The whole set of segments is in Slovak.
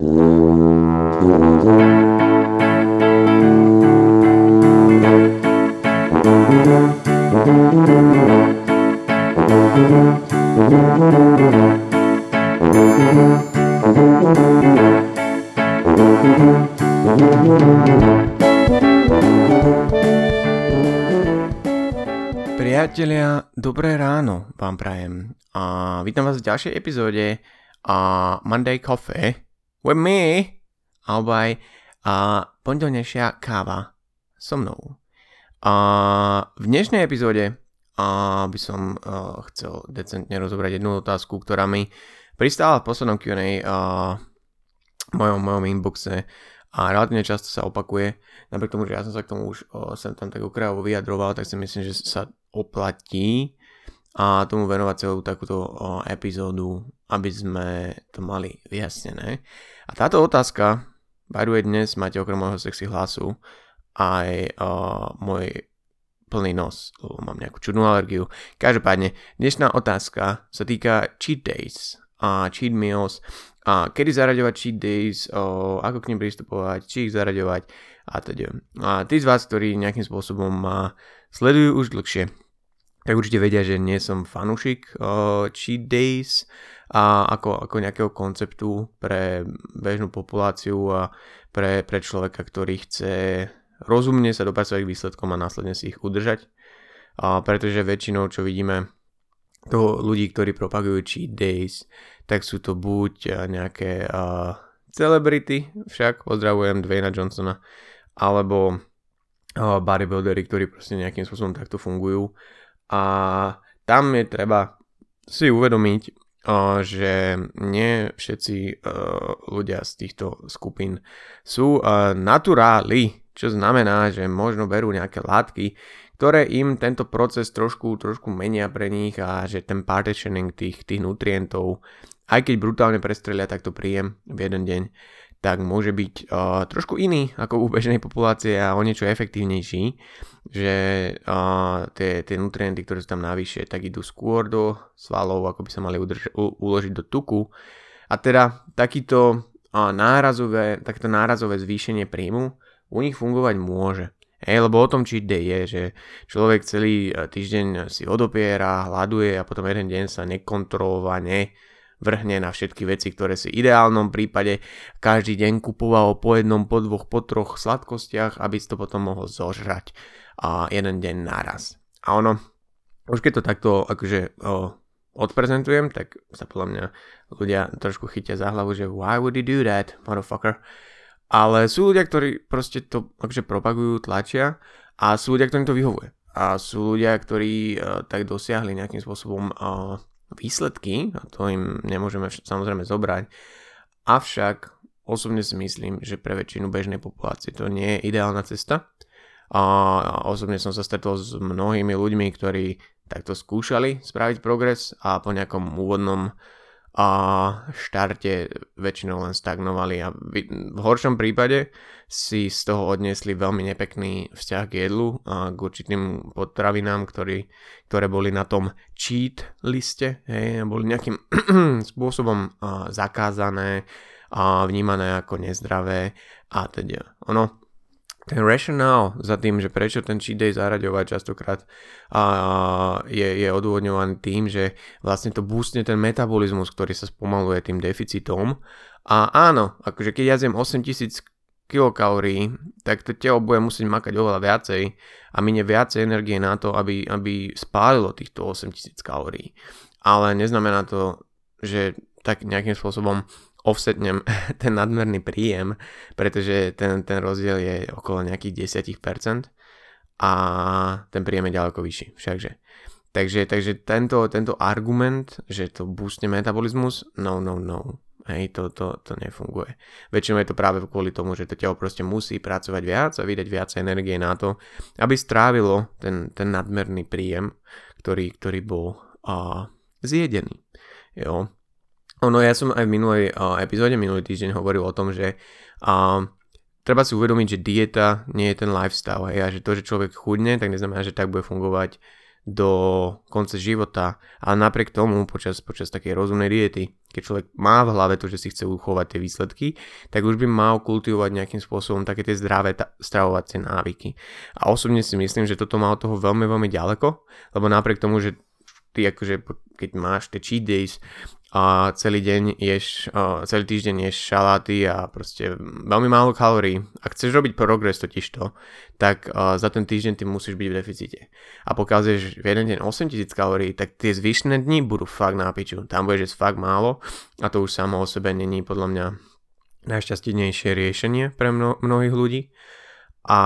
Priatelia, dobré ráno vám prajem. A vítam vás v ďalšej epizóde a Monday Coffee with me alebo aj a pondelnejšia káva so mnou. A v dnešnej epizóde a by som a, chcel decentne rozobrať jednu otázku, ktorá mi pristála v poslednom Q&A a, v mojom, mojom inboxe a relatívne často sa opakuje. Napriek tomu, že ja som sa k tomu už o, sem tam tak okrajovo vyjadroval, tak si myslím, že sa oplatí a tomu venovať celú takúto o, epizódu, aby sme to mali vyjasnené. A táto otázka, by the way, dnes máte okrem môjho sexy hlasu aj o, môj plný nos, lebo mám nejakú čudnú alergiu. Každopádne, dnešná otázka sa týka cheat days a cheat meals a kedy zaraďovať cheat days, o, ako k nim pristupovať, či ich zaraďovať a teda. A tí z vás, ktorí nejakým spôsobom ma sledujú už dlhšie, tak určite vedia, že nie som fanúšik uh, cheat days a ako, ako nejakého konceptu pre bežnú populáciu a pre, pre človeka, ktorý chce rozumne sa dopracovať k výsledkom a následne si ich udržať. A pretože väčšinou, čo vidíme, to ľudí, ktorí propagujú cheat days, tak sú to buď nejaké uh, celebrity, však pozdravujem Dwayna Johnsona, alebo uh, bodybuildery, ktorí proste nejakým spôsobom takto fungujú a tam je treba si uvedomiť, že nie všetci ľudia z týchto skupín sú naturáli, čo znamená, že možno berú nejaké látky, ktoré im tento proces trošku, trošku menia pre nich a že ten partitioning tých, tých nutrientov, aj keď brutálne prestrelia takto príjem v jeden deň, tak môže byť uh, trošku iný ako u bežnej populácie a o niečo efektívnejší, že uh, tie, tie nutrienty, ktoré sú tam navyše, tak idú skôr do svalov, ako by sa mali udrž- u- uložiť do tuku. A teda takýto uh, nárazové, takéto nárazové zvýšenie príjmu u nich fungovať môže. Hej, lebo o tom cheat day je, že človek celý týždeň si odopiera, hľaduje a potom jeden deň sa nekontrolovane vrhne na všetky veci, ktoré si v ideálnom prípade každý deň kupoval po jednom, po dvoch, po troch sladkostiach, aby si to potom mohol zožrať a jeden deň naraz. A ono, už keď to takto akože o, odprezentujem, tak sa podľa mňa ľudia trošku chytia za hlavu, že why would you do that, motherfucker? Ale sú ľudia, ktorí proste to akože propagujú, tlačia a sú ľudia, ktorým to vyhovuje. A sú ľudia, ktorí uh, tak dosiahli nejakým spôsobom uh, výsledky, a to im nemôžeme samozrejme zobrať, avšak osobne si myslím, že pre väčšinu bežnej populácie to nie je ideálna cesta. A osobne som sa stretol s mnohými ľuďmi, ktorí takto skúšali spraviť progres a po nejakom úvodnom a štarte väčšinou len stagnovali a v horšom prípade si z toho odniesli veľmi nepekný vzťah k jedlu a k určitým potravinám, ktorý, ktoré boli na tom cheat liste, hej, boli nejakým spôsobom zakázané a vnímané ako nezdravé a teda ono ten rationál za tým, že prečo ten cheat day zaraďovať častokrát a, je, je odôvodňovaný tým, že vlastne to boostne ten metabolizmus, ktorý sa spomaluje tým deficitom. A áno, akože keď ja zjem 8000 kilokalórií, tak to telo bude musieť makať oveľa viacej a minie viacej energie na to, aby, aby spálilo týchto 8000 kalórií. Ale neznamená to, že tak nejakým spôsobom offsetnem ten nadmerný príjem, pretože ten, ten rozdiel je okolo nejakých 10% a ten príjem je ďaleko vyšší všakže. Takže, takže tento, tento argument, že to boostne metabolizmus, no, no, no. Hej, to, to, to nefunguje. Väčšinou je to práve kvôli tomu, že to telo proste musí pracovať viac a vydať viac energie na to, aby strávilo ten, ten nadmerný príjem, ktorý, ktorý bol uh, zjedený. Jo. Ono, ja som aj v minulej uh, epizóde, minulý týždeň hovoril o tom, že uh, treba si uvedomiť, že dieta nie je ten lifestyle, hej, a že to, že človek chudne, tak neznamená, že tak bude fungovať do konca života, ale napriek tomu počas, počas takej rozumnej diety, keď človek má v hlave to, že si chce uchovať tie výsledky, tak už by mal kultivovať nejakým spôsobom také tie zdravé ta- stravovacie návyky. A osobne si myslím, že toto má od toho veľmi, veľmi ďaleko, lebo napriek tomu, že ty akože, keď máš tie cheat days, a celý deň ješ, celý týždeň ješ šaláty a proste veľmi málo kalórií. Ak chceš robiť progres totižto, tak za ten týždeň ty musíš byť v deficite. A pokiaľ zješ v jeden deň 8000 kalórií, tak tie zvyšné dni budú fakt na piču. Tam budeš jesť fakt málo a to už samo o sebe není podľa mňa najšťastnejšie riešenie pre mno, mnohých ľudí. A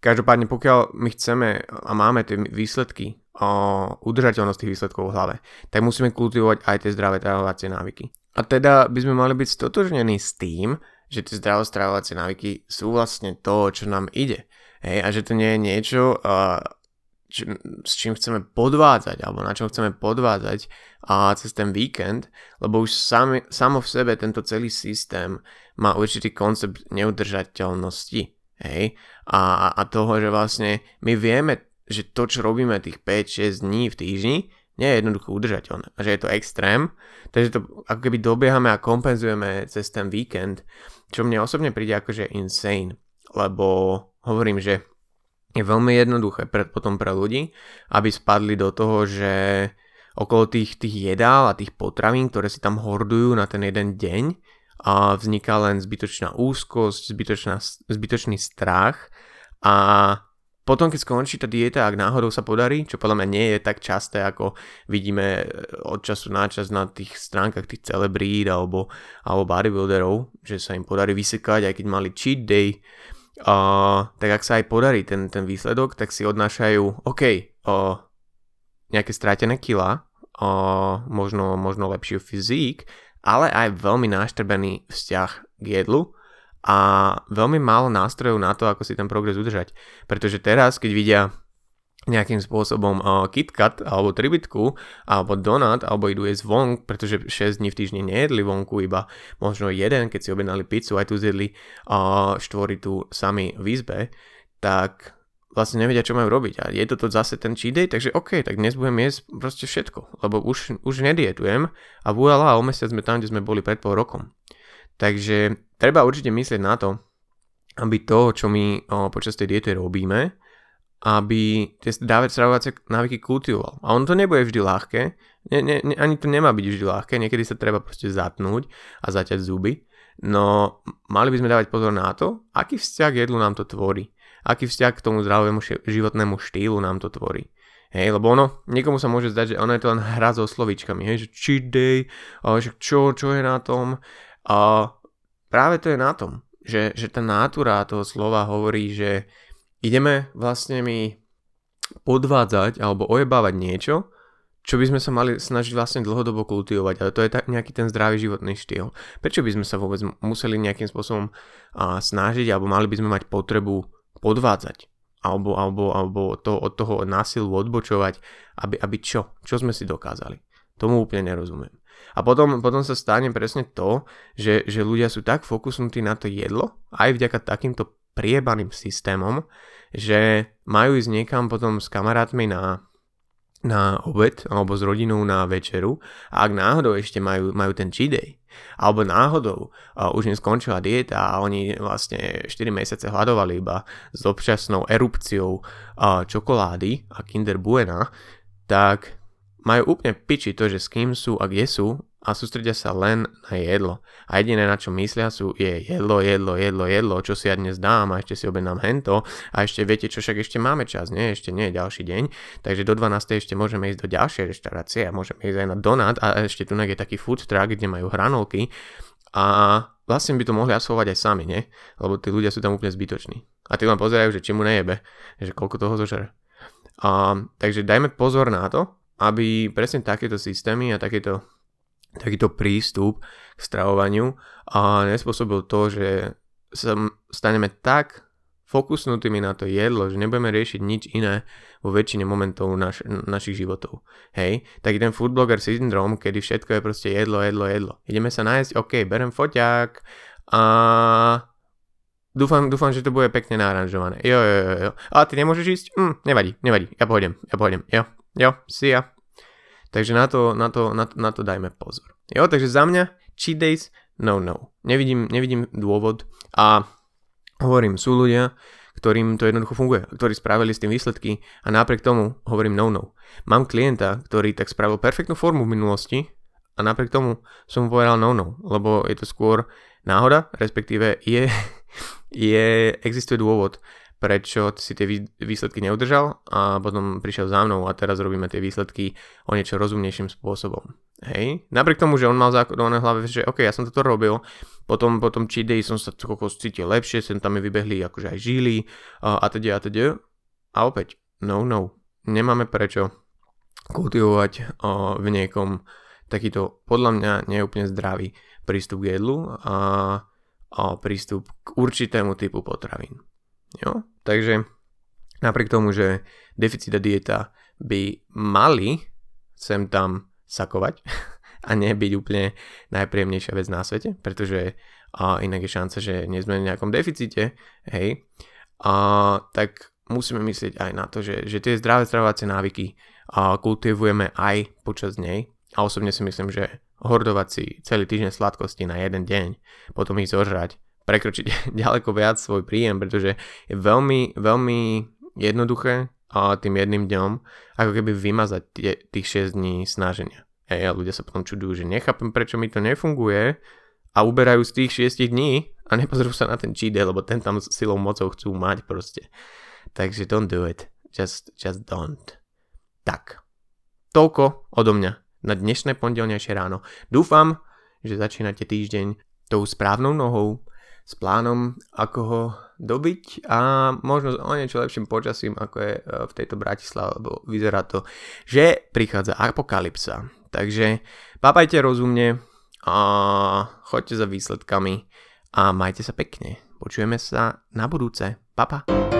každopádne pokiaľ my chceme a máme tie výsledky udržateľnosť tých výsledkov v hlave, tak musíme kultivovať aj tie zdravé travovacie návyky. A teda by sme mali byť stotožnení s tým, že tie zdravé stravovacie návyky sú vlastne to, čo nám ide. Hej, a že to nie je niečo, či, s čím chceme podvádzať, alebo na čom chceme podvádzať a cez ten víkend, lebo už sami, samo v sebe tento celý systém má určitý koncept neudržateľnosti. Hej? A, a toho, že vlastne my vieme že to, čo robíme tých 5-6 dní v týždni, nie je jednoducho udržateľné. A že je to extrém, takže to ako keby dobiehame a kompenzujeme cez ten víkend, čo mne osobne príde akože insane, lebo hovorím, že je veľmi jednoduché pre, potom pre ľudí, aby spadli do toho, že okolo tých, tých jedál a tých potravín, ktoré si tam hordujú na ten jeden deň, a vzniká len zbytočná úzkosť, zbytočná, zbytočný strach a potom, keď skončí tá dieta, ak náhodou sa podarí, čo podľa mňa nie je tak časté, ako vidíme e, od času na čas na tých stránkach tých celebrít alebo, alebo bodybuilderov, že sa im podarí vysekať, aj keď mali cheat day, uh, tak ak sa aj podarí ten, ten výsledok, tak si odnášajú, OK, uh, nejaké strátené kila, uh, možno, možno lepšiu fyzík, ale aj veľmi náštrbený vzťah k jedlu, a veľmi málo nástrojov na to, ako si ten progres udržať. Pretože teraz, keď vidia nejakým spôsobom uh, KitKat alebo tribitku alebo donut alebo idú jesť vonk, pretože 6 dní v týždni nejedli vonku, iba možno jeden, keď si objednali pizzu, aj tu zjedli uh, štvoritu sami v izbe, tak vlastne nevedia, čo majú robiť. A je toto zase ten cheat day, takže OK, tak dnes budem jesť proste všetko, lebo už, už nedietujem a voilà, o mesiac sme tam, kde sme boli pred pol rokom. Takže treba určite myslieť na to, aby to, čo my o, počas tej diety robíme, aby tie stravovacie návyky kultivoval. A on to nebude vždy ľahké, ne, ne, ne, ani to nemá byť vždy ľahké, niekedy sa treba proste zatnúť a zaťať zuby, no mali by sme dávať pozor na to, aký vzťah jedlu nám to tvorí, aký vzťah k tomu zdravému životnému štýlu nám to tvorí. Hej, lebo ono, niekomu sa môže zdať, že ono je to len hra so slovíčkami, hej, že cheat day, čo, čo je na tom, a práve to je na tom, že, že tá nátura toho slova hovorí, že ideme vlastne mi podvádzať alebo ojebávať niečo, čo by sme sa mali snažiť vlastne dlhodobo kultivovať, ale to je tak nejaký ten zdravý životný štýl. Prečo by sme sa vôbec museli nejakým spôsobom a, snažiť alebo mali by sme mať potrebu podvádzať? Alebo, alebo, alebo to, od toho násilu odbočovať, aby, aby čo? Čo sme si dokázali? Tomu úplne nerozumiem. A potom, potom sa stane presne to, že, že ľudia sú tak fokusnutí na to jedlo, aj vďaka takýmto priebaným systémom, že majú ísť niekam potom s kamarátmi na, na obed alebo s rodinou na večeru a ak náhodou ešte majú, majú ten cheat day, alebo náhodou uh, už im skončila dieta a oni vlastne 4 mesiace hľadovali iba s občasnou erupciou uh, čokolády a Kinder Buena, tak majú úplne piči to, že s kým sú a kde sú a sústredia sa len na jedlo. A jediné na čo myslia sú je jedlo, jedlo, jedlo, jedlo, čo si ja dnes dám a ešte si objednám hento a ešte viete čo, však ešte máme čas, nie? Ešte nie je ďalší deň, takže do 12. ešte môžeme ísť do ďalšej reštaurácie a môžeme ísť aj na donut a ešte tu je taký food truck, kde majú hranolky a vlastne by to mohli asfovať aj sami, nie? Lebo tí ľudia sú tam úplne zbytoční. A tí len pozerajú, že či mu nejebe, že koľko toho zožere. Um, takže dajme pozor na to, aby presne takéto systémy a takéto, takýto prístup k stravovaniu a nespôsobil to, že sa staneme tak fokusnutými na to jedlo, že nebudeme riešiť nič iné vo väčšine momentov naš, našich životov. Hej, taký ten foodblogger syndrom, kedy všetko je proste jedlo, jedlo, jedlo. Ideme sa nájsť, ok, berem foťák a Dúfam, dúfam, že to bude pekne naranžované. Jo, jo, jo, jo. A ty nemôžeš ísť? Hm, nevadí, nevadí. Ja pôjdem, ja pôjdem. Jo, jo, si ja. Takže na to, na to, na to, na to dajme pozor. Jo, takže za mňa cheat days, no, no. Nevidím, nevidím dôvod a hovorím, sú ľudia, ktorým to jednoducho funguje, ktorí spravili s tým výsledky a napriek tomu hovorím no, no. Mám klienta, ktorý tak spravil perfektnú formu v minulosti a napriek tomu som mu povedal no, no, lebo je to skôr náhoda, respektíve je je, existuje dôvod, prečo si tie výsledky neudržal a potom prišiel za mnou a teraz robíme tie výsledky o niečo rozumnejším spôsobom. Hej? Napriek tomu, že on mal základné hlave, že OK, ja som toto robil, potom, potom cheat day som sa kokos cítil lepšie, sem tam mi vybehli akože aj žíly a teda a teda. A opäť, no, no, nemáme prečo kultivovať v niekom takýto podľa mňa neúplne zdravý prístup k jedlu a prístup k určitému typu potravín. Jo? Takže napriek tomu, že deficit a dieta by mali sem tam sakovať a nebyť úplne najpríjemnejšia vec na svete, pretože a inak je šanca, že nie sme v nejakom deficite, hej, a, tak musíme myslieť aj na to, že, že tie zdravé stravovacie návyky a kultivujeme aj počas nej a osobne si myslím, že hordovať si celý týždeň sladkosti na jeden deň, potom ich zožrať, prekročiť ďaleko viac svoj príjem, pretože je veľmi, veľmi jednoduché a tým jedným dňom ako keby vymazať tie, tých 6 dní snaženia. Hej, a ľudia sa potom čudujú, že nechápem, prečo mi to nefunguje a uberajú z tých 6 dní a nepozrú sa na ten cheat day, lebo ten tam silou mocou chcú mať proste. Takže don't do it. Just, just don't. Tak. Toľko odo mňa na dnešné pondelnejšie ráno. Dúfam, že začínate týždeň tou správnou nohou, s plánom, ako ho dobiť a možno o niečo lepším počasím, ako je e, v tejto Bratislave, lebo vyzerá to, že prichádza apokalypsa. Takže pápajte rozumne a choďte za výsledkami a majte sa pekne. Počujeme sa na budúce. Papa. Pa.